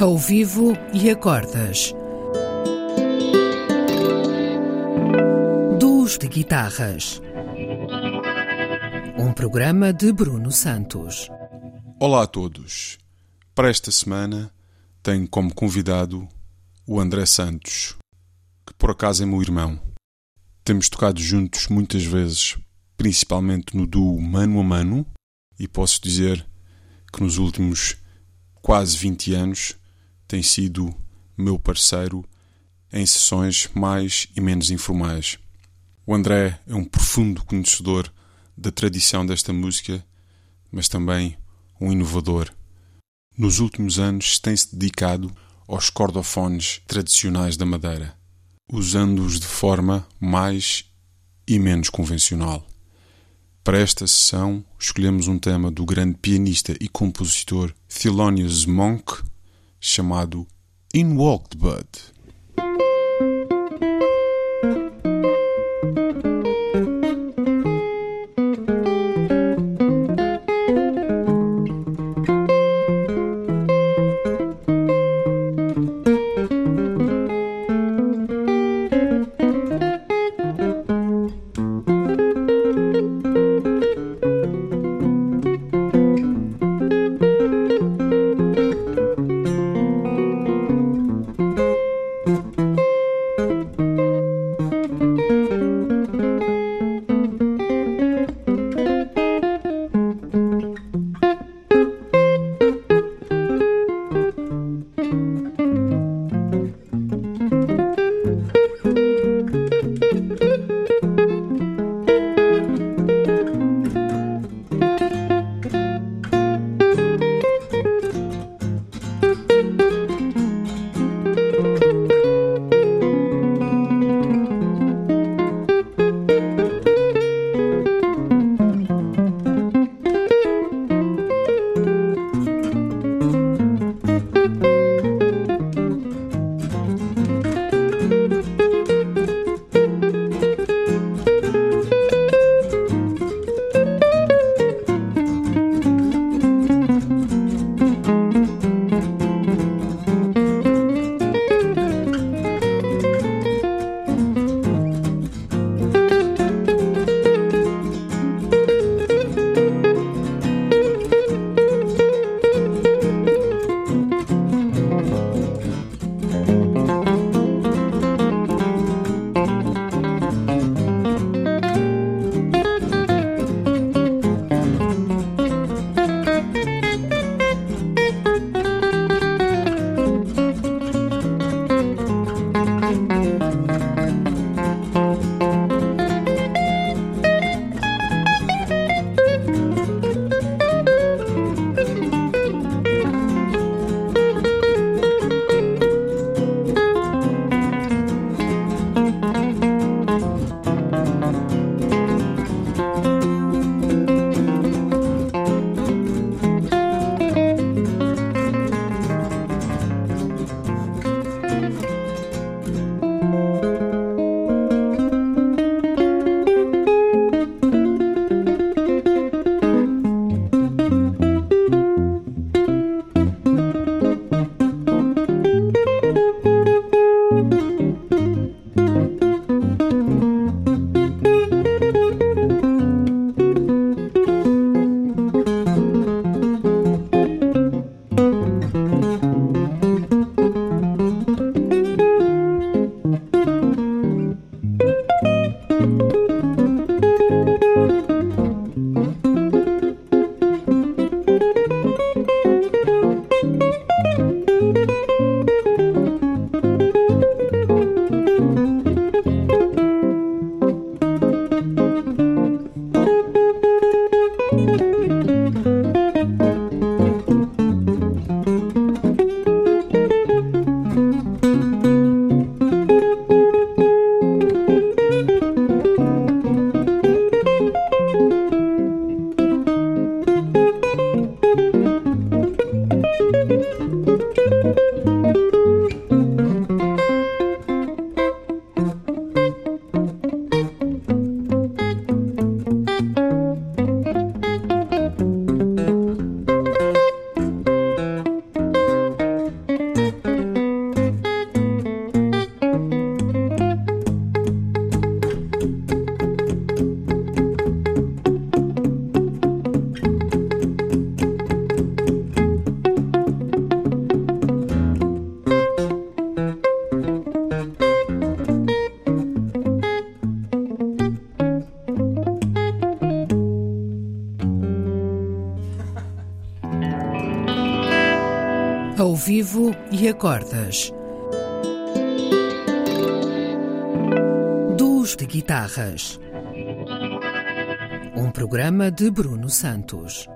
ao vivo e acordas. Duos de guitarras. Um programa de Bruno Santos. Olá a todos. Para esta semana tenho como convidado o André Santos, que por acaso é meu irmão. Temos tocado juntos muitas vezes, principalmente no duo Mano a Mano, e posso dizer que nos últimos quase 20 anos tem sido meu parceiro em sessões mais e menos informais. O André é um profundo conhecedor da tradição desta música, mas também um inovador. Nos últimos anos tem-se dedicado aos cordofones tradicionais da Madeira, usando-os de forma mais e menos convencional. Para esta sessão, escolhemos um tema do grande pianista e compositor Thelonious Monk, chamado In Walked Bud. Vivo e a cordas. Duos de guitarras. Um programa de Bruno Santos.